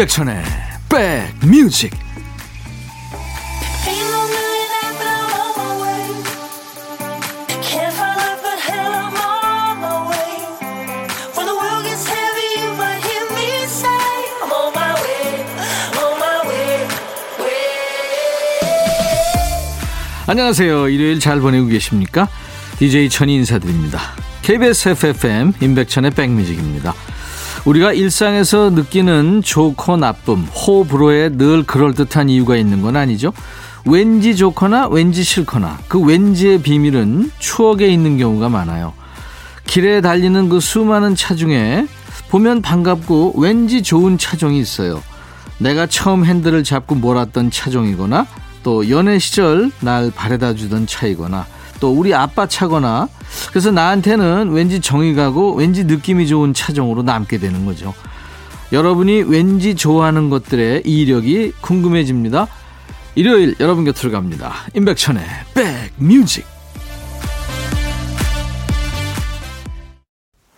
임백천의 백뮤직 안녕하세요. 일요일 잘 보내고 계십니까? DJ 천이 인사드립니다. KBS FFM 임백천의 백뮤직입니다. 우리가 일상에서 느끼는 좋고 나쁨, 호불호에 늘 그럴듯한 이유가 있는 건 아니죠. 왠지 좋거나 왠지 싫거나 그 왠지의 비밀은 추억에 있는 경우가 많아요. 길에 달리는 그 수많은 차 중에 보면 반갑고 왠지 좋은 차종이 있어요. 내가 처음 핸들을 잡고 몰았던 차종이거나 또 연애 시절 날 바래다 주던 차이거나 또 우리 아빠 차거나 그래서 나한테는 왠지 정이 가고 왠지 느낌이 좋은 차종으로 남게 되는 거죠. 여러분이 왠지 좋아하는 것들의 이력이 궁금해집니다. 일요일 여러분 곁으로 갑니다. 임백천의 백뮤직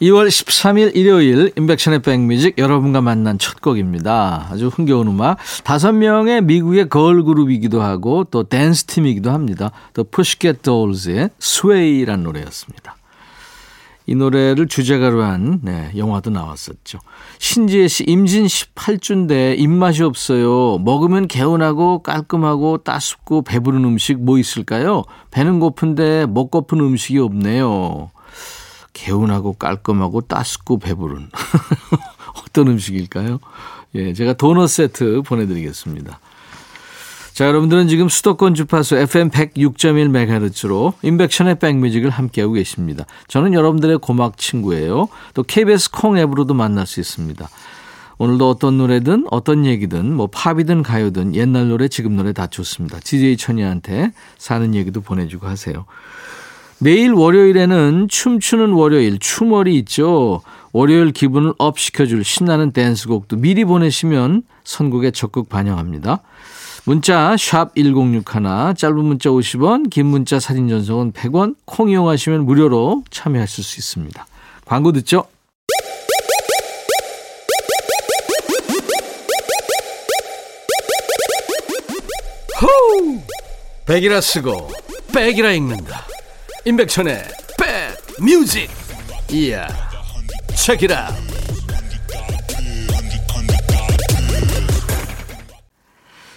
2월 13일 일요일 인백션의 백뮤직 여러분과 만난 첫 곡입니다. 아주 흥겨운 음악. 다섯 명의 미국의 걸그룹이기도 하고 또 댄스팀이기도 합니다. 또 푸시켓 돌즈의 스웨이란 노래였습니다. 이 노래를 주제가로 한 네, 영화도 나왔었죠. 신지혜 씨 임진 18주인데 입맛이 없어요. 먹으면 개운하고 깔끔하고 따숩고 배부른 음식 뭐 있을까요? 배는 고픈데 목 고픈 음식이 없네요. 개운하고 깔끔하고 따숩고 배부른 어떤 음식일까요? 예, 제가 도넛 세트 보내드리겠습니다. 자, 여러분들은 지금 수도권 주파수 FM 106.1MHz로 인백션의 백뮤직을 함께하고 계십니다. 저는 여러분들의 고막 친구예요. 또 KBS 콩 앱으로도 만날 수 있습니다. 오늘도 어떤 노래든 어떤 얘기든 뭐 팝이든 가요든 옛날 노래 지금 노래 다 좋습니다. DJ 천이한테 사는 얘기도 보내주고 하세요. 내일 월요일에는 춤추는 월요일 추월이 있죠. 월요일 기분을 up 시켜줄 신나는 댄스곡도 미리 보내시면 선곡에 적극 반영합니다. 문자 샵 1061, 짧은 문자 50원, 긴 문자 사진 전송은 100원, 콩 이용하시면 무료로 참여하실 수 있습니다. 광고 듣죠? 호우! 백이라 쓰고 백이라 읽는다. 임백천의 백뮤직 이야 책이라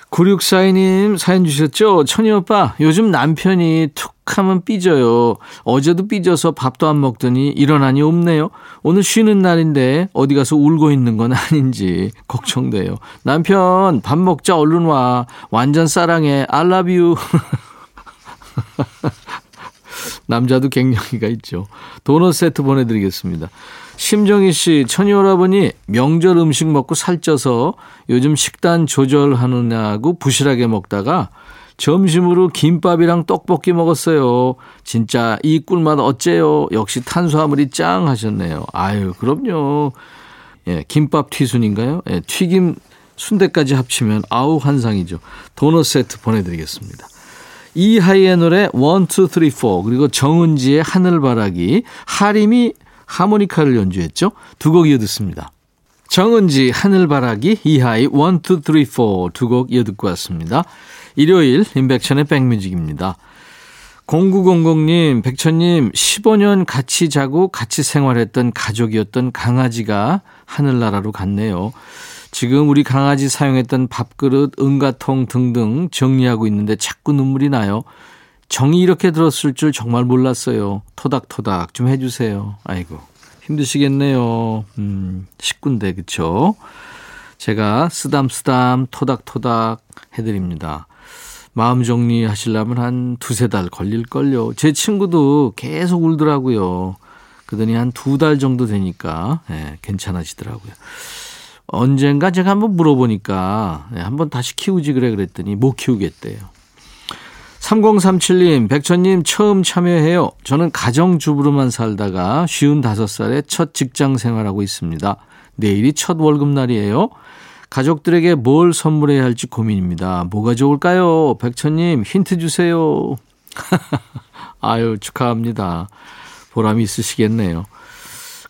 구육사이님 사연 주셨죠? 천희 오빠 요즘 남편이 툭 하면 삐져요. 어제도 삐져서 밥도 안 먹더니 일어나니 없네요. 오늘 쉬는 날인데 어디 가서 울고 있는 건 아닌지 걱정돼요. 남편 밥 먹자 얼른 와. 완전 사랑해. I love you. 남자도 갱년기가 있죠. 도넛 세트 보내드리겠습니다. 심정희 씨, 천희 오라버니 명절 음식 먹고 살쪄서 요즘 식단 조절하느냐고 부실하게 먹다가 점심으로 김밥이랑 떡볶이 먹었어요. 진짜 이 꿀맛 어째요? 역시 탄수화물이 짱 하셨네요. 아유, 그럼요. 예, 김밥 튀순인가요? 예, 튀김 순대까지 합치면 아우 환상이죠. 도넛 세트 보내드리겠습니다. 이하이의 노래 1, 2, 3, 4 그리고 정은지의 하늘바라기 하림이 하모니카를 연주했죠. 두 곡 이어 듣습니다. 정은지 하늘바라기 이하이 1, 2, 3, 4 두 곡 이어 듣고 왔습니다. 일요일 인백천의 백뮤직입니다. 0900님, 백천님, 15년 같이 자고 같이 생활했던 가족이었던 강아지가 하늘나라로 갔네요. 지금 우리 강아지 사용했던 밥그릇, 응가통 등등 정리하고 있는데 자꾸 눈물이 나요. 정이 이렇게 들었을 줄 정말 몰랐어요. 토닥토닥 좀 해주세요. 아이고 힘드시겠네요. 음, 식구인데 그쵸? 제가 쓰담쓰담 토닥토닥 해드립니다. 마음 정리하시려면 한 두세 달 걸릴걸요. 제 친구도 계속 울더라고요. 그러더니 한 두 달 정도 되니까 네, 괜찮아지더라고요. 언젠가 제가 한번 물어보니까 네, 한번 다시 키우지 그래 그랬더니 못 키우겠대요. 3037님, 백천님 처음 참여해요. 저는 가정주부로만 살다가 쉬운 다섯 살에 첫 직장 생활하고 있습니다. 내일이 첫 월급날이에요. 가족들에게 뭘 선물해야 할지 고민입니다. 뭐가 좋을까요? 백천님, 힌트 주세요. 아유, 축하합니다. 보람이 있으시겠네요.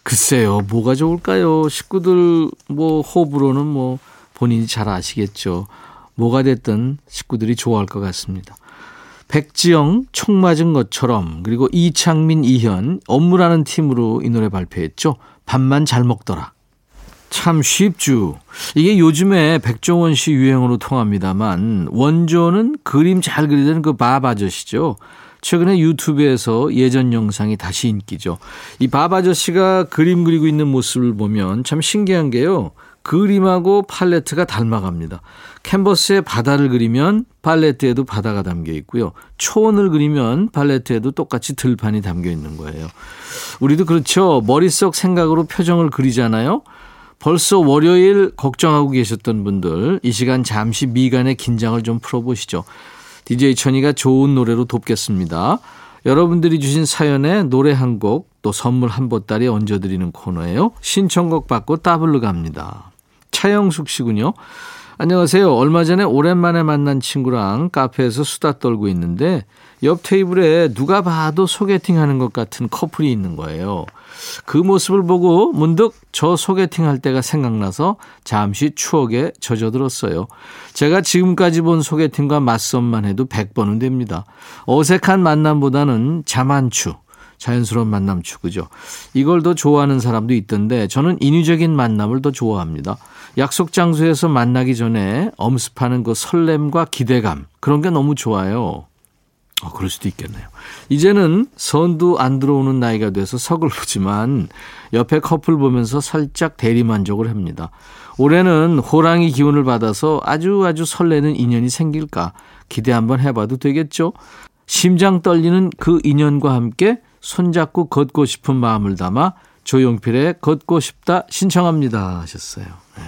글쎄요, 뭐가 좋을까요? 식구들 뭐 호불호는 뭐 본인이 잘 아시겠죠. 뭐가 됐든 식구들이 좋아할 것 같습니다. 백지영 총 맞은 것처럼 그리고 이창민 이현 업무라는 팀으로 이 노래 발표했죠. 밥만 잘 먹더라. 참 쉽죠. 이게 요즘에 백종원 씨 유행으로 통합니다만 원조는 그림 잘 그리던 그 밥 아저씨죠. 최근에 유튜브에서 예전 영상이 다시 인기죠. 이밥 아저씨가 그림 그리고 있는 모습을 보면 참 신기한 게요. 그림하고 팔레트가 닮아갑니다. 캔버스에 바다를 그리면 팔레트에도 바다가 담겨 있고요. 초원을 그리면 팔레트에도 똑같이 들판이 담겨 있는 거예요. 우리도 그렇죠. 머릿속 생각으로 표정을 그리잖아요. 벌써 월요일 걱정하고 계셨던 분들 이 시간 잠시 미간의 긴장을 좀 풀어보시죠. DJ 천이가 좋은 노래로 돕겠습니다. 여러분들이 주신 사연에 노래 한 곡 또 선물 한 보따리 얹어드리는 코너예요. 신청곡 받고 따블로 갑니다. 차영숙 씨군요. 안녕하세요. 얼마 전에 오랜만에 만난 친구랑 카페에서 수다 떨고 있는데 옆 테이블에 누가 봐도 소개팅 하는 것 같은 커플이 있는 거예요. 그 모습을 보고 문득 저 소개팅 할 때가 생각나서 잠시 추억에 젖어들었어요. 제가 지금까지 본 소개팅과 맞선만 해도 100번은 됩니다. 어색한 만남보다는 자만추, 자연스러운 만남 추구죠. 이걸 더 좋아하는 사람도 있던데 저는 인위적인 만남을 더 좋아합니다. 약속 장소에서 만나기 전에 엄습하는 그 설렘과 기대감 그런 게 너무 좋아요. 어, 그럴 수도 있겠네요. 이제는 선도 안 들어오는 나이가 돼서 서글프지만 옆에 커플 보면서 살짝 대리만족을 합니다. 올해는 호랑이 기운을 받아서 아주 아주 설레는 인연이 생길까 기대 한번 해봐도 되겠죠? 심장 떨리는 그 인연과 함께 손잡고 걷고 싶은 마음을 담아 조용필의 걷고 싶다 신청합니다 하셨어요. 네.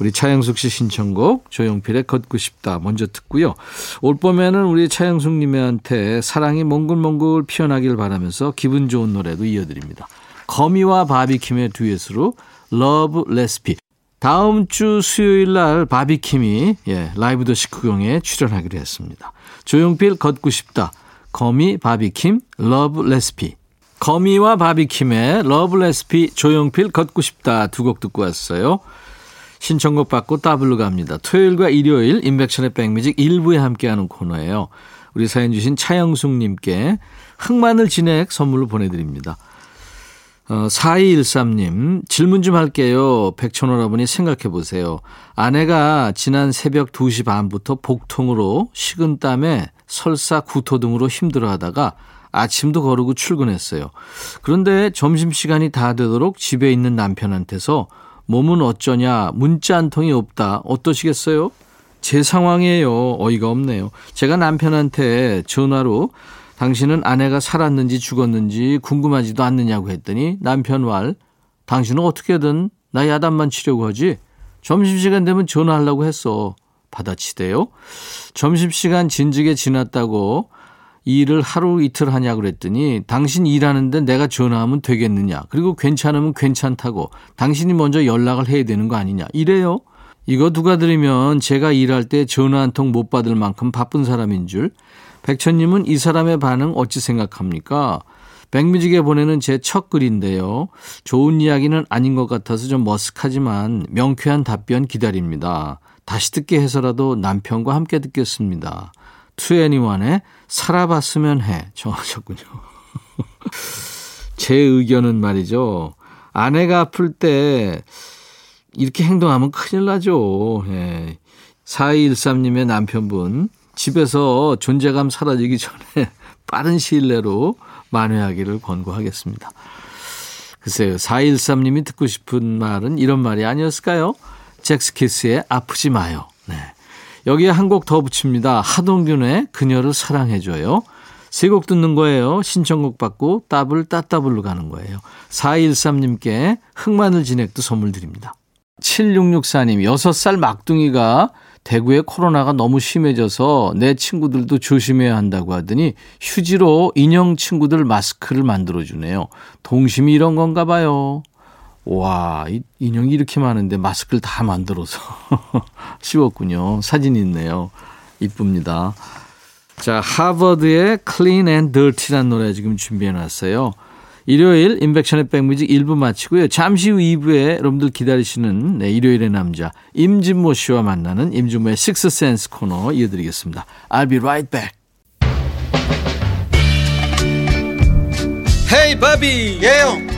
우리 차영숙 씨 신청곡 조용필의 걷고 싶다 먼저 듣고요. 올 봄에는 우리 차영숙 님한테 사랑이 몽글몽글 피어나길 바라면서 기분 좋은 노래도 이어드립니다. 거미와 바비킴의 듀엣으로 Love Recipe. 다음 주 수요일 날 바비킴이 예, 라이브 더시 구경에 출연하기로 했습니다. 조용필 걷고 싶다. 거미 바비킴 Love Recipe. 거미와 바비킴의 Love Recipe 조용필 걷고 싶다 두 곡 듣고 왔어요. 신청곡 받고 따블로 갑니다. 토요일과 일요일 인백션의 백뮤직 1부에 함께하는 코너예요. 우리 사연 주신 차영숙님께 흑마늘 진액 선물로 보내드립니다. 어, 4213님, 질문 좀 할게요. 백천오라버니 생각해 보세요. 아내가 지난 새벽 2시 반부터 복통으로 식은땀에 설사 구토 등으로 힘들어 하다가 아침도 거르고 출근했어요. 그런데 점심시간이 다 되도록 집에 있는 남편한테서 몸은 어쩌냐, 문자 한 통이 없다. 어떠시겠어요? 제 상황이에요. 어이가 없네요. 제가 남편한테 전화로 당신은 아내가 살았는지 죽었는지 궁금하지도 않느냐고 했더니 남편 말, 당신은 어떻게든 나 야단만 치려고 하지? 점심시간 되면 전화하려고 했어. 받아치대요. 점심시간 진즉에 지났다고 일을 하루 이틀 하냐 그랬더니 당신 일하는데 내가 전화하면 되겠느냐. 그리고 괜찮으면 괜찮다고 당신이 먼저 연락을 해야 되는 거 아니냐. 이래요. 이거 누가 들으면 제가 일할 때 전화 한 통 못 받을 만큼 바쁜 사람인 줄. 백천님은 이 사람의 반응 어찌 생각합니까? 백뮤직에 보내는 제 첫 글인데요. 좋은 이야기는 아닌 것 같아서 좀 머쓱하지만 명쾌한 답변 기다립니다. 다시 듣게 해서라도 남편과 함께 듣겠습니다. 투애니원의 살아봤으면 해 정하셨군요. 제 의견은 말이죠. 아내가 아플 때 이렇게 행동하면 큰일 나죠. 예. 4213님의 남편분 집에서 존재감 사라지기 전에 빠른 시일 내로 만회하기를 권고하겠습니다. 글쎄요. 413님이 듣고 싶은 말은 이런 말이 아니었을까요? 잭스키스의 아프지 마요. 네. 여기에 한 곡 더 붙입니다. 하동균의 그녀를 사랑해줘요. 세 곡 듣는 거예요. 신청곡 받고 따블 따따블로 가는 거예요. 4213님께 흑마늘 진액도 선물 드립니다. 7664님, 6살 막둥이가 대구에 코로나가 너무 심해져서 내 친구들도 조심해야 한다고 하더니 휴지로 인형 친구들 마스크를 만들어주네요. 동심이 이런 건가 봐요. 와, 이 인형이 이렇게 많은데 마스크를 다 만들어서 씌웠군요. 사진이 있네요. 이쁩니다. 자, 하버드의 Clean and Dirty라는 노래 지금 준비해 놨어요. 일요일 인백션의 백뮤직 1부 마치고요. 잠시 후 2부에 여러분들 기다리시는 네, 일요일의 남자 임진모 씨와 만나는 임진모의 식스센스 코너 이어드리겠습니다. I'll be right back. 헤이 바비 예영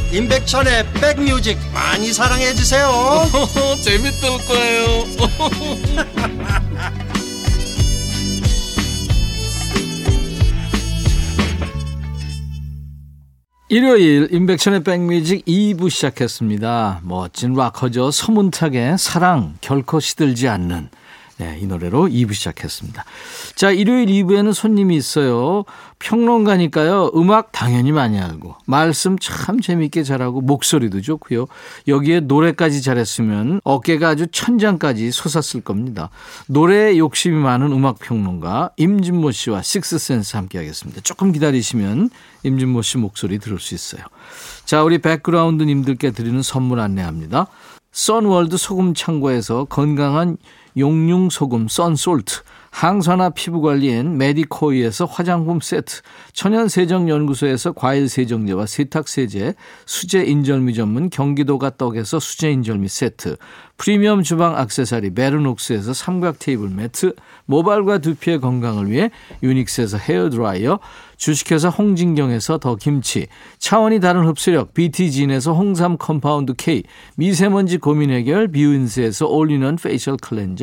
임백천의 백뮤직 많이 사랑해 주세요 재밌을 거예요 일요일 인백션의 백뮤직 2부 시작했습니다. 멋진 락커죠. 서문탁의 사랑 결코 시들지 않는 네, 이 노래로 2부 시작했습니다. 자, 일요일 2부에는 손님이 있어요. 평론가니까요. 음악 당연히 많이 알고, 말씀 참 재밌게 잘하고, 목소리도 좋고요. 여기에 노래까지 잘했으면 어깨가 아주 천장까지 솟았을 겁니다. 노래에 욕심이 많은 음악 평론가 임진모 씨와 Sixth Sense 함께 하겠습니다. 조금 기다리시면 임진모 씨 목소리 들을 수 있어요. 자, 우리 백그라운드 님들께 드리는 선물 안내합니다. 선월드 소금 창고에서 건강한 용융 소금 썬솔트, 항산화 피부관리엔 메디코이에서 화장품 세트, 천연세정연구소에서 과일세정제와 세탁세제, 수제인절미 전문 경기도가 떡에서 수제인절미 세트, 프리미엄 주방 악세사리 베르녹스에서 삼각 테이블 매트, 모발과 두피의 건강을 위해 유닉스에서 헤어드라이어, 주식회사 홍진경에서 더 김치, 차원이 다른 흡수력 BT진에서 홍삼 compound K, 미세먼지 고민 해결 뷰인스에서 올리는 facial cleanser,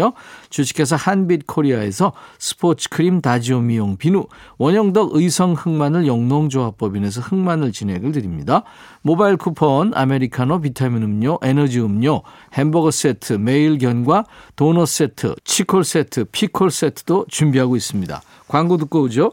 주식회사 한빛 코리아에서 스포츠 크림 다지오 미용 비누, 원형덕 의성 흑마늘 영농조합법인에서 흑마늘 진행을 드립니다. 모바일 쿠폰, 아메리카노 비타민 음료, 에너지 음료, 햄버거 세트, 매일 견과 도넛 세트, 치콜 세트, 피콜 세트도 준비하고 있습니다. 광고 듣고 오죠.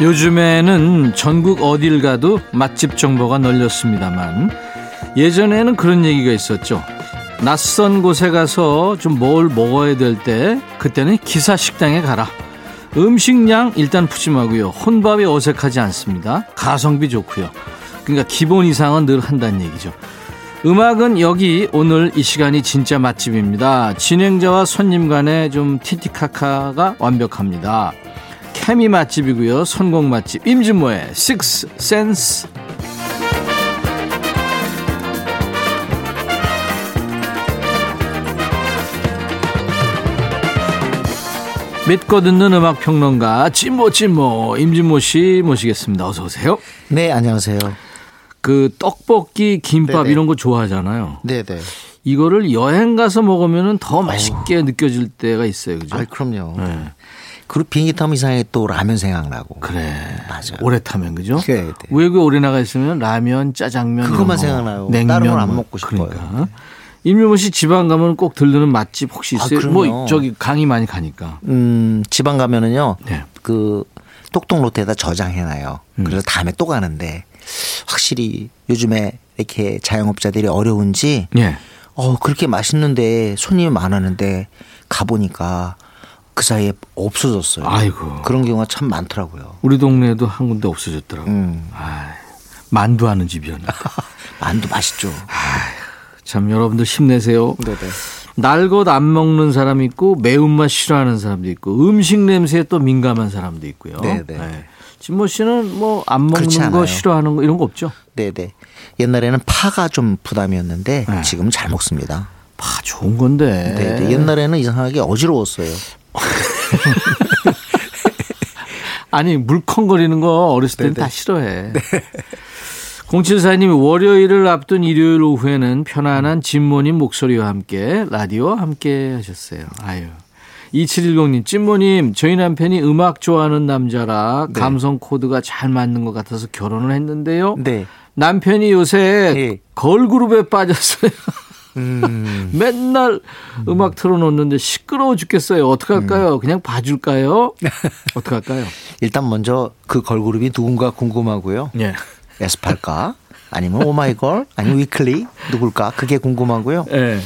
요즘에는 전국 어딜 가도 맛집 정보가 널렸습니다만 예전에는 그런 얘기가 있었죠. 낯선 곳에 가서 좀 뭘 먹어야 될 때 그때는 기사 식당에 가라. 음식량 일단 푸짐하고요. 혼밥이 어색하지 않습니다. 가성비 좋고요. 그러니까 기본 이상은 늘 한다는 얘기죠. 음악은 여기 오늘 이 시간이 진짜 맛집입니다. 진행자와 손님 간의 좀 티티카카가 완벽합니다. 케미 맛집이고요. 선곡 맛집 임진모의 식스 센스. 믿고 듣는 음악 평론가 찐모 찐모 임진모 씨 모시겠습니다. 어서 오세요. 네, 안녕하세요. 그 떡볶이, 김밥 네네. 이런 거 좋아하잖아요. 네, 네. 이거를 여행 가서 먹으면 더 맛있게 느껴질 때가 있어요. 그죠? 아, 그럼요. 네. 그리고 비행기 타면 이상하게 또 라면 생각나고. 그래. 맞아요. 오래 타면 그죠? 외국에 오래 나가 있으면 라면, 짜장면 그것만 거, 생각나요. 냉면 다른 건안 뭐. 먹고 싶어요. 그러니까. 임유모 씨 지방 가면 꼭 들르는 맛집 혹시 아, 있어요? 그럼요. 뭐 저기 강의 많이 가니까. 음, 지방 가면은요. 네. 그 똑똑 로테에다 저장해 놔요. 음. 그래서 다음에 또 가는데 확실히 요즘에 이렇게 자영업자들이 어려운지 예. 어, 그렇게 맛있는데 손님이 많았는데 가보니까 그 사이에 없어졌어요. 아이고. 그런 경우가 참 많더라고요. 우리 동네에도 한 군데 없어졌더라고. 음. 아, 만두 하는 집이었나. 만두 맛있죠. 참 여러분들 힘내세요. 네네. 날것 안 먹는 사람이 있고 매운맛 싫어하는 사람도 있고 음식 냄새에 또 민감한 사람도 있고요. 네, 네. 진모 씨는 뭐 안 먹는 거. 싫어하는 거 이런 거 없죠? 네네. 옛날에는 파가 좀 부담이었는데 네. 지금은 잘 먹습니다. 파 좋은 건데. 네네. 옛날에는 이상하게 어지러웠어요. 아니 물컹거리는 거 어렸을 때는 네네. 다 싫어해. 0742님이 월요일을 앞둔 일요일 오후에는 편안한 진모님 목소리와 함께 라디오와 함께 하셨어요. 아유. 2710님, 찐모님, 저희 남편이 음악 좋아하는 남자라 네. 감성 코드가 잘 맞는 것 같아서 결혼을 했는데요. 네. 남편이 요새 예. 걸그룹에 빠졌어요. 음. 맨날 음 악 틀어놓는데 시끄러워 죽겠어요. 어떡할까요? 음. 그냥 봐줄까요? 어떡할까요? 일단 먼저 그 걸그룹이 누군가 궁금하고요. 예. 에스팔까? 아니면 오마이걸? 아니면 위클리? 누굴까? 그게 궁금하고요. 예.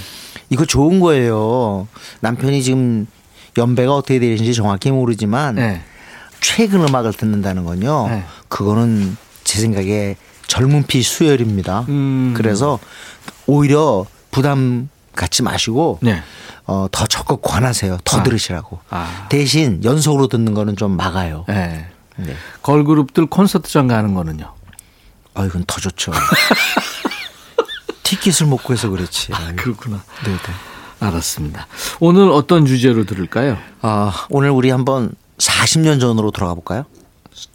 이거 좋은 거예요. 남편이 지금 연배가 어떻게 되는지 정확히 모르지만 예. 최근 음악을 듣는다는 건요. 네. 그거는 제 생각에 젊은 피 수혈입니다. 음. 그래서 오히려 부담 갖지 마시고 네. 어, 더 적극 권하세요. 더 아. 들으시라고. 아. 대신 연속으로 듣는 거는 좀 막아요. 예. 네. 걸그룹들 콘서트장 가는 거는요. 아, 이건 더 좋죠. 티켓을 못 구해서 그렇지. 그렇구나. 네네. 알았습니다. 오늘 어떤 주제로 들을까요? 아, 오늘 우리 한번 40년 전으로 돌아가 볼까요?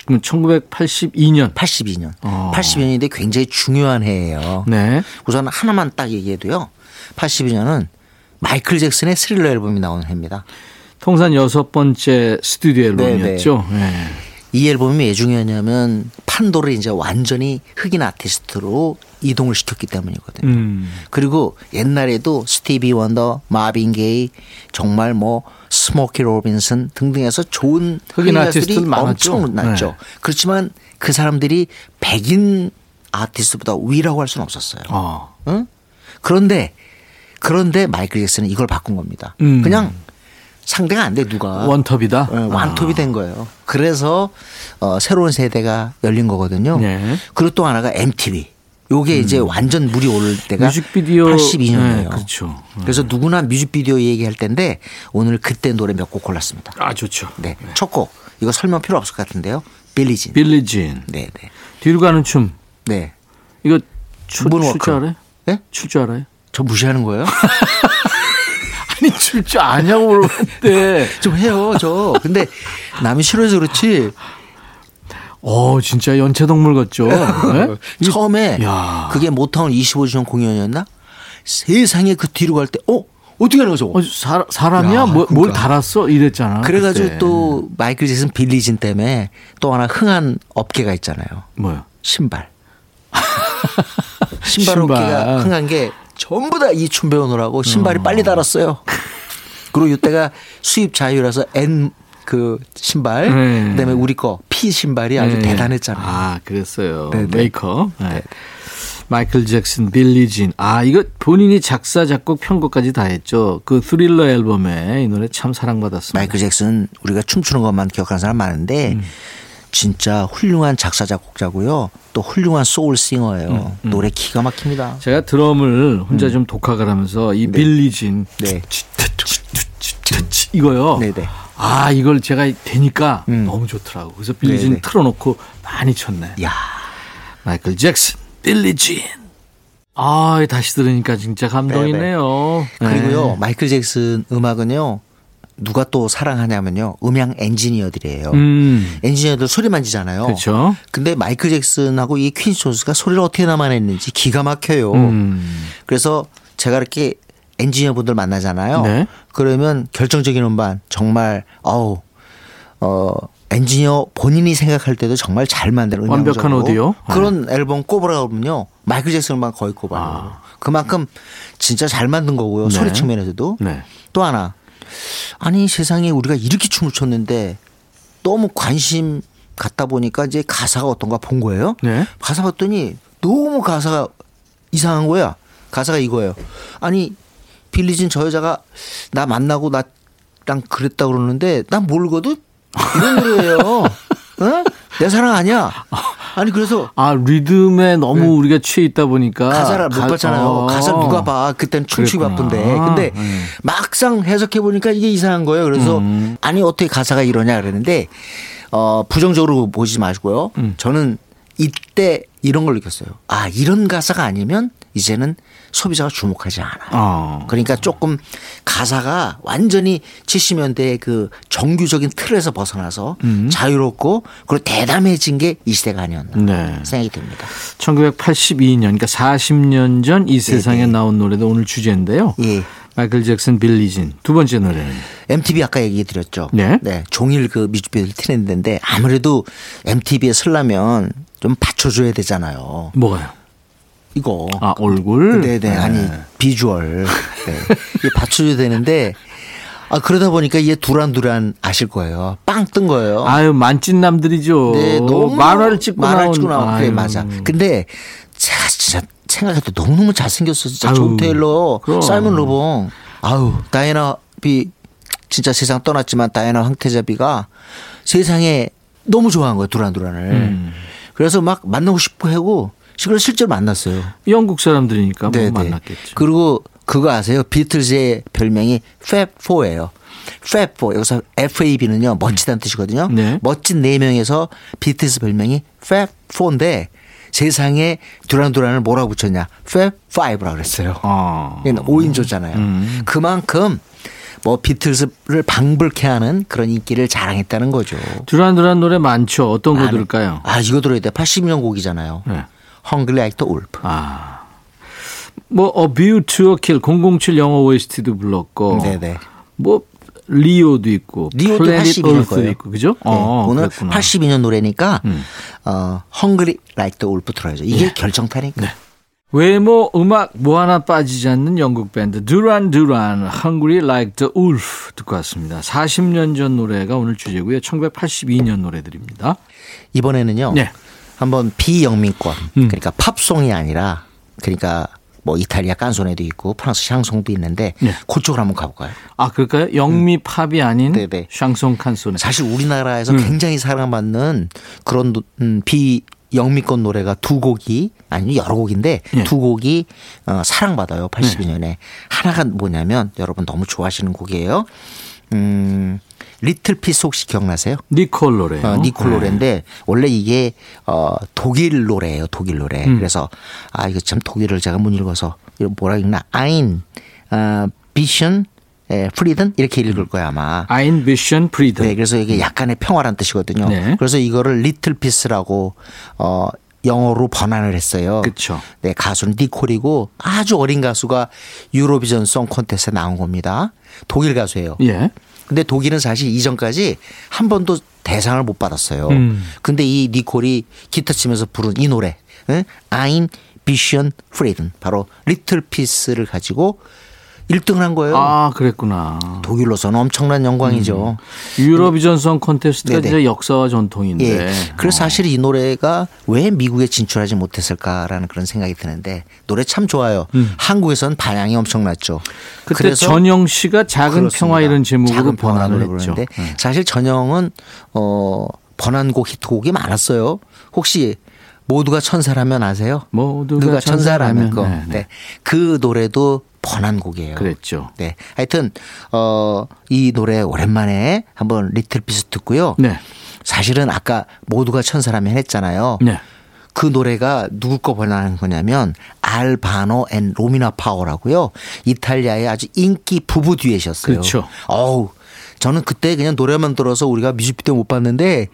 그럼 1982년. 82년. 어. 82년인데 굉장히 중요한 해예요. 네. 우선 하나만 딱 얘기해도요. 82년은 마이클 잭슨의 스릴러 앨범이 나오는 해입니다. 통산 여섯 번째 스튜디오 앨범이었죠. 네. 이 앨범이 왜 중요하냐면 판도를 이제 완전히 흑인 아티스트로 이동을 시켰기 때문이거든요. 음. 그리고 옛날에도 스티비 원더, 마빈 게이, 정말 뭐 스모키 로빈슨 등등해서 좋은 흑인 아티스트들 많았죠. 엄청 났죠. 네. 그렇지만 그 사람들이 백인 아티스트보다 위라고 할 수는 없었어요. 어. 응? 그런데 그런데 마이클 잭슨은 이걸 바꾼 겁니다. 음. 그냥 상대가 안 돼 누가 원톱이다. 어, 원톱이 된 거예요. 그래서 어, 새로운 세대가 열린 거거든요. 네. 그리고 또 하나가 MTV. 요게 이제 완전 물이 오를 때가 뮤직비디오 82년이에요. 네, 그렇죠. 그래서 누구나 뮤직비디오 얘기할 텐데 오늘 그때 노래 몇 곡 골랐습니다. 아 좋죠. 네. 첫 곡. 이거 설명 필요 없을 것 같은데요. 빌리진. 빌리진. 네, 네. 뒤로 가는 춤. 네. 이거 출 문워크. 줄 알아요? 네? 출 줄 알아요? 저 무시하는 거예요? 아니 출 줄 아냐고 물어봤는데. 좀 해요, 저. 근데 남이 싫어해서 그렇지. 어 진짜 연체동물 같죠. 네? 처음에 야. 그게 모타운 25주년 공연이었나? 세상에 그 뒤로 갈 때, 어? 어떻게 하는 거죠? 어, 사, 사람이야? 야, 뭐, 뭘 그러니까. 달았어? 이랬잖아. 그래가지고 그때. 또 마이클 잭슨 빌리진 때문에 또 하나 흥한 업계가 있잖아요. 뭐요? 신발. 신발, 신발. 업계가 흥한 게 전부 다 이 춤 배우느라고 신발이 어. 빨리 닳았어요. 그리고 이때가 수입 자유라서 N 그 신발, 네. 그다음에 우리 거 P 신발이 아주 네. 대단했잖아요. 아, 그랬어요. 네, 네. 메이커. 네. 마이클 잭슨, 빌리 진. 아, 이거 본인이 작사, 작곡, 편곡까지 다 했죠. 그 스릴러 앨범에 이 노래 참 사랑받았습니다. 마이클 잭슨 우리가 춤추는 것만 기억하는 사람 많은데 음. 진짜 훌륭한 작사 작곡자고요. 또 훌륭한 소울 싱어예요. 음, 노래 기가 막힙니다. 제가 드럼을 혼자 좀 독학을 하면서 이 빌리진. 음. 네. 이거요. 네네. 아, 이걸 제가 되니까 음. 너무 좋더라고. 그래서 빌리진 네네. 틀어놓고 많이 쳤네. 야, 마이클 잭슨, 빌리진. 아, 다시 들으니까 진짜 감동이네요. 그리고요 네. 마이클 잭슨 음악은요 누가 또 사랑하냐면요 음향 엔지니어들이에요. 음, 엔지니어들 소리 만지잖아요. 그렇죠. 근데 마이클 잭슨하고 이 퀸스 존스가 소리를 어떻게 남아냈는지 기가 막혀요. 음. 그래서 제가 이렇게 엔지니어 분들 만나잖아요. 네. 그러면 결정적인 음반 정말 어우 어 엔지니어 본인이 생각할 때도 정말 잘 만드는 완벽한 오디오? 그런 앨범 꼽으라 그러면요 마이클 잭슨 음반 거의 꼽아요. 아. 그만큼 진짜 잘 만든 거고요 네. 소리 측면에서도 네. 또 하나 아니 세상에 우리가 이렇게 춤을 췄는데 너무 관심 갖다 보니까 이제 가사가 어떤가 본 거예요. 네. 가사 봤더니 너무 가사가 이상한 거야. 가사가 이거예요. 아니 빌리진 저 여자가 나 만나고 나랑 그랬다 그러는데 난 모르거든. 이런 노래예요. 어? 내 사랑 아니야. 아니 그래서 아 리듬에 너무 우리가 취해 있다 보니까 가사를 못 가- 봤잖아요. 어. 가사를 누가 봐. 그때는 춤추기. 바쁜데. 근데 네. 막상 해석해 보니까 이게 이상한 거예요. 그래서 음. 아니 어떻게 가사가 이러냐 그랬는데 어 부정적으로 보지 마시고요. 음. 저는 이때 이런 걸 느꼈어요. 아 이런 가사가 아니면 이제는 소비자가 주목하지 않아. 어. 그러니까 조금 가사가 완전히 70년대의 그 정규적인 틀에서 벗어나서 음. 자유롭고 그리고 대담해진 게 이 시대가 아니었나 네. 생각이 듭니다. 1982년, 그러니까 40년 전 이 세상에 나온 노래도 오늘 주제인데요. 예. 마이클 잭슨 빌리진 두 번째 노래는 MTV 아까 얘기 드렸죠. 네. 종일 그 뮤직비디오를 트렌드인데 아무래도 MTV에 쓰려면 좀 받쳐줘야 되잖아요. 뭐가요? 이거. 아 얼굴. 네네. 아니, 비주얼. 네. 이게 받쳐줘야 되는데 아, 그러다 보니까 이게 듀란듀란 아실 거예요. 빵 뜬 거예요. 아유 만찢남들이죠. 네, 너무 만화를 찍고 만화를. 찍고 나온 그래 아유. 맞아. 근데 제가 진짜 생각해도 너무너무 잘생겼어. 진짜 아유, 존 테일러, 그럼. 사이먼 르 봉. 아우, 다이애나 비 진짜 세상 떠났지만 다이애나 황태자비가 세상에 너무 좋아한 거예요. 두란두란을. 음. 그래서 막 만나고 싶고 하고 그래서 실제로 만났어요. 영국 사람들이니까 뭐 네네. 만났겠죠. 그리고 그거 아세요? 비틀즈의 별명이 Fab4예요. Fab4 여기서 FAB는요 멋지다는 뜻이거든요. 네. 멋진 네 명에서 비틀즈 별명이 Fab4인데 세상에 두란두란을 뭐라고 붙였냐? Fab5라고 그랬어요. 아. 얘는 5인조잖아요. 음. 그만큼 뭐 비틀즈를 방불케 하는 그런 인기를 자랑했다는 거죠. 두란두란 노래 많죠. 어떤 거 들을까요? 아 이거 들어야 돼. 80년 곡이잖아요. 네. Hungry Like the Wolf. 아. 뭐 A View to a Kill 007 영어 OST도 불렀고. 네네. 뭐 리오도 있고. 리오도 Planet 82년 Earth도 거예요. 있고. 그죠? 네, 어, 오늘 그랬구나. 82년 노래니까 음. 어, Hungry Like the Wolf 들어야죠. 이게 결정타니까. 네. 외모 음악 뭐 하나 빠지지 않는 영국 밴드 두란 두란 Hungry Like the Wolf 듣고 왔습니다. 40년 전 노래가 오늘 주제고요. 1982년 노래들입니다. 이번에는요. 네. 한번 비영미권 음. 그러니까 팝송이 아니라 그러니까 뭐 이탈리아 깐소네도 있고 프랑스 샹송도 있는데 네. 그쪽으로 한번 가볼까요? 아 그럴까요? 영미 팝이 아닌 음. 네네. 샹송 칸소네. 사실 우리나라에서 음. 굉장히 사랑받는 그런 노- 음, 비 영미권 노래가 두 곡이 아니 여러 곡인데 예. 두 곡이 어, 사랑받아요. 82년에 하나가 뭐냐면 여러분 너무 좋아하시는 곡이에요. 음, Little Peace 혹시 기억나세요? 니콜 노래요. 어, 니콜 노래인데 원래 이게 어 독일 노래예요. 독일 노래. 음. 그래서 아 이거 참 독일어를 제가 못 읽어서 이거 뭐라 읽나? Ein 어 bisschen 에 Frieden 이렇게 읽을 거야 아마. Ein bisschen Frieden. 네, 그래서 이게 약간의 평화란 뜻이거든요. 네. 그래서 이거를 Little Peace라고 어 영어로 번안을 했어요. 그쵸. 네, 가수는 니콜이고 아주 어린 가수가 Eurovision Song Contest에 나온 겁니다. 독일 가수예요. 예. 근데 독일은 사실 이전까지 한 번도 대상을 못 받았어요. 음. 근데 이 니콜이 기타 치면서 부른 이 노래, 응? Ein Bisschen Frieden, 바로 Little Peace를 가지고 1등을 한 거예요. 아 그랬구나. 독일로서는 엄청난 영광이죠. Eurovision Song Contest가 네네. 역사와 전통인데. 예. 그래서 사실 이 노래가 왜 미국에 진출하지 못했을까라는 그런 생각이 드는데 노래 참 좋아요. 한국에서는 반향이 엄청났죠. 음. 그때 전영 씨가 작은 그렇습니다. 평화 이런 제목으로 번안을. 부르는데 네. 사실 전영은 어 번안곡 히트곡이 많았어요. 혹시 모두가 천사라면 아세요? 모두가 누가 천사라면 거. 네, 네, 네. 그 노래도 번안곡이에요. 그랬죠. 네. 하여튼 어 이 노래 오랜만에 한번 Little Peace 듣고요. 네. 사실은 아까 모두가 천사라면 했잖아요. 네. 그 노래가 누구 거 번안한 거냐면 알바노 and 로미나 파워라고요. 이탈리아의 아주 인기 부부 듀엣이었어요. 그렇죠. 어우, 저는 그때 그냥 노래만 들어서 우리가 뮤직비디오 못 봤는데,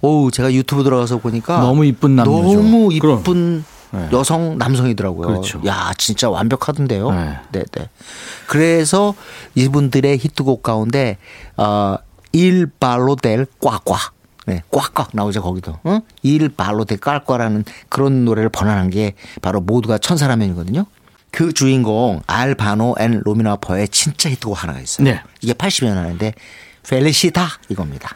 어우, 제가 유튜브 들어가서 보니까 너무 이쁜 남녀죠. 너무. 이쁜 네. 여성 남성이더라고요. 그렇죠. 야, 진짜 완벽하던데요. 네. 네, 네. 그래서 이분들의 히트곡 가운데 어, Il ballo del qua qua. 네, 꽉꽉 나오죠 거기도. 어? Il ballo del qua qua라는 그런 노래를 번안한 게 바로 모두가 천사라면이거든요. 그 주인공 알바노 and 로미나 파워의 진짜 히트곡 하나가 있어요. 네. 이게 80년 하는데 Felicità 이겁니다.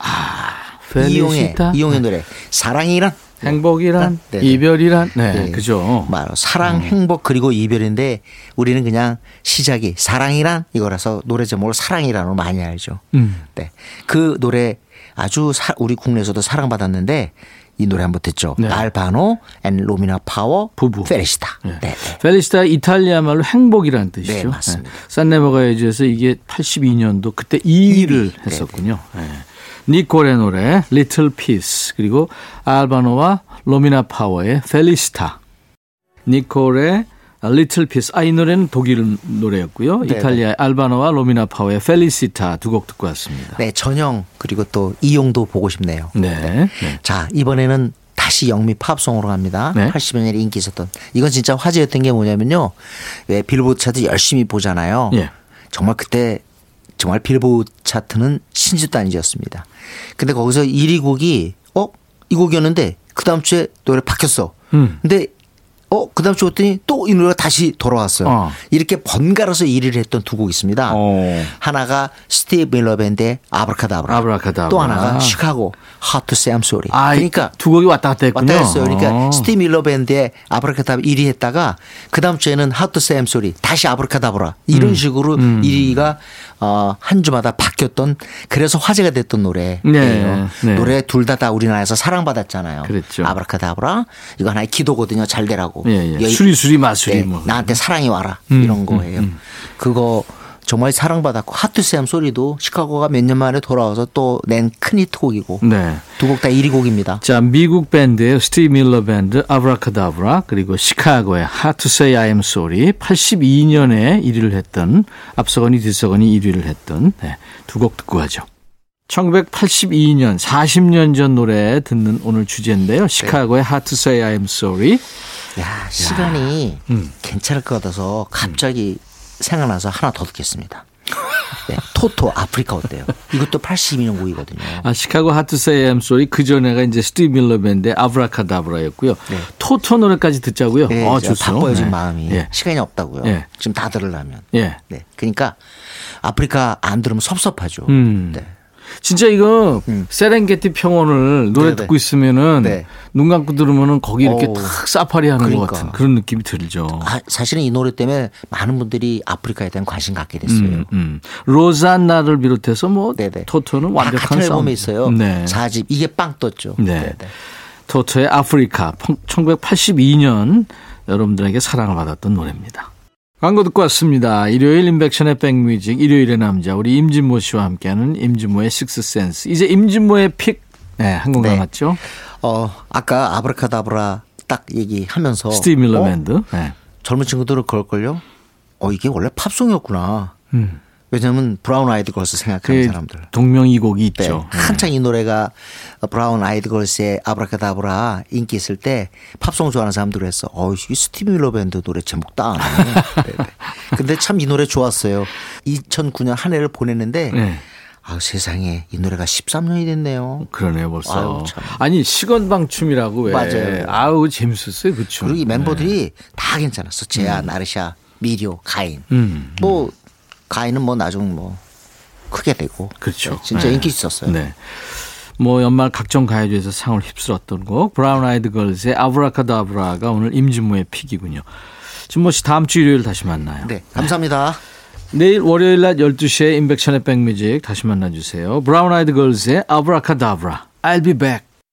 Felicità? 이용의 네. 이용의 노래 사랑이란 행복이란 네, 네. 이별이란 네, 네. 그죠. 바로 사랑, 행복 그리고 이별인데 우리는 그냥 시작이 사랑이란 이거라서 노래 제목을 사랑이란으로 많이 알죠. 음. 네. 그 노래 아주 사- 우리 국내에서도 사랑받았는데 이 노래 한번 듣죠. 네. 알바노 and 로미나 파워 부부. Felicità. 네. 네. 네. Felicità 이탈리아 말로 행복이라는 뜻이죠. 네, 맞습니다. 산레모 가요제에서 이게 82년도 그때 2위를 했었군요. 네. 니콜의 노래 Little Peace 그리고 알바노와 로미나 파워의 Felicità. 니콜의 Little Peace. 아, 이 노래는 독일 노래였고요. 네, 이탈리아의 알바노와 로미나 파워의 Felicità 두 곡 듣고 왔습니다. 네, 전영 그리고 또 이용도 보고 싶네요. 네. 네. 자, 이번에는 다시 영미 팝송으로 갑니다. 네. 80년대 인기 있었던. 이건 진짜 화제였던 게 뭐냐면요. 왜 빌보드 차트 열심히 보잖아요. 예. 정말 그때 정말 빌보드 차트는 신줏단지였습니다. 근데 거기서 1위 곡이 어? 이 곡이었는데 그 다음 주에 노래 바뀌었어. 음. 근데 어, 그 다음 주 봤더니 또 이 노래가 다시 돌아왔어요. 어. 이렇게 번갈아서 1위를 했던 두 곡 있습니다. 어. 하나가 스티브 밀러 밴드의 Abracadabra. Abracadabra. 또 하나가 시카고 Say I'm Sorry. 아, 그러니까 두 곡이 왔다 갔다 했군요. 왔다 했어요. 그러니까 어. 스티브 밀러 밴드의 아브라카다브라 1위 했다가 그 다음 주에는 Say I'm Sorry 다시 아브라카다브라 이런 음. 식으로 1위가 어, 한 주마다 바뀌었던 그래서 화제가 됐던 노래예요. 네, 네. 노래 둘 다 다 우리나라에서 사랑받았잖아요. 그랬죠. 아브라카다브라 이거 하나의 기도거든요. 잘 되라고. 예, 예. 여기- 수리 수리 마수리 네, 뭐. 나한테 사랑이 와라 음, 이런 거예요. 그거 정말 사랑받았고 하트샘 소리도 시카고가 몇 년 만에 돌아와서 또 낸 큰 히트곡이고 네. 두곡 다 1위 곡입니다. 자, 미국 밴드의 스티브 밀러 밴드 아브라카다브라 그리고 시카고의 Say I Am Sorry 82년에 1위를 했던 앞서거니 뒤서거니 1위를 했던 네, 두 곡 듣고 가죠. 1982년 40년 전 노래 듣는 오늘 주제인데요. 시카고의 Hard to Say I Am Sorry. 야 시간이 음. 괜찮을 것 같아서 갑자기 생각나서 하나 더 듣겠습니다. 네, 토토 아프리카 어때요? 이것도 82년 곡이거든요. 아, 시카고 Hard to Say I Am Sorry 그 전에가 이제 스티브 밀러 밴드의 아브라카다브라였고요. 네. 토토 노래까지 듣자고요. 네, 어, 제가 좋죠. 바빠요 지금 네. 마음이 예. 시간이 없다고요. 예. 지금 다 들으려면. 예. 네, 그러니까 아프리카 안 들으면 섭섭하죠. 음. 네. 진짜 이거 음. 세렝게티 평원을 노래 네네. 듣고 있으면은 네. 눈 감고 들으면은 거기 이렇게 어우. 탁 사파리 하는 것 그러니까. 같은 그런 느낌이 들죠. 아, 사실은 이 노래 때문에 많은 분들이 아프리카에 대한 관심 갖게 됐어요. 음, 음. 로잔나를 비롯해서 뭐 네네. 토토는 다 완벽한. 앨범에 있어요. 네. 4집 이게 빵 떴죠. 네. 토토의 아프리카 1982년 여러분들에게 사랑을 받았던 노래입니다. 광고 듣고 왔습니다. 일요일 임백천의 백뮤직 일요일의 남자 우리 임진모 씨와 함께하는 임진모의 Sixth Sense 이제 임진모의 pick 네, 한곡 네. 남았죠. 어, 아까 아브라카다브라 딱 얘기하면서 스티브 밀러 어. 네. 젊은 친구들은 그럴걸요. 어, 이게 원래 팝송이었구나. 음. 왜냐면 브라운 아이드 걸스 생각하는 그 사람들. 동명이곡이 네. 있죠. 한창 이 노래가 브라운 아이드 걸스의 아브라카다브라 인기 있을 때 팝송 좋아하는 사람들 했어. 어, 이 스티브 밀러 밴드 노래 제목 따. 네, 네. 근데 참 이 노래 좋았어요. 2009년 한 해를 보냈는데 네. 아, 세상에 이 노래가 13년이 됐네요. 그러네요, 벌써. 참. 아니 시건방춤이라고 왜? 맞아요. 아우 재밌었어요, 그 춤. 그리고 이 멤버들이 다 괜찮았어. 제아, 나르샤, 미료, 가인. 음, 뭐 가인은 뭐 나중 뭐 크게 되고. 그렇죠. 네, 진짜 네. 인기 있었어요. 네. 뭐 연말 각종 가요제에서 상을 휩쓸었던 곡 브라운 아이드 걸스의 아브라카다브라가 오늘 임진모의 pick이군요. 진모 씨 다음 주 일요일 다시 만나요. 네, 감사합니다. 내일 월요일 낮 12시에 임백천의 백뮤직 다시 만나 주세요. 브라운 아이드 걸스의 아브라카다브라. I'll be back.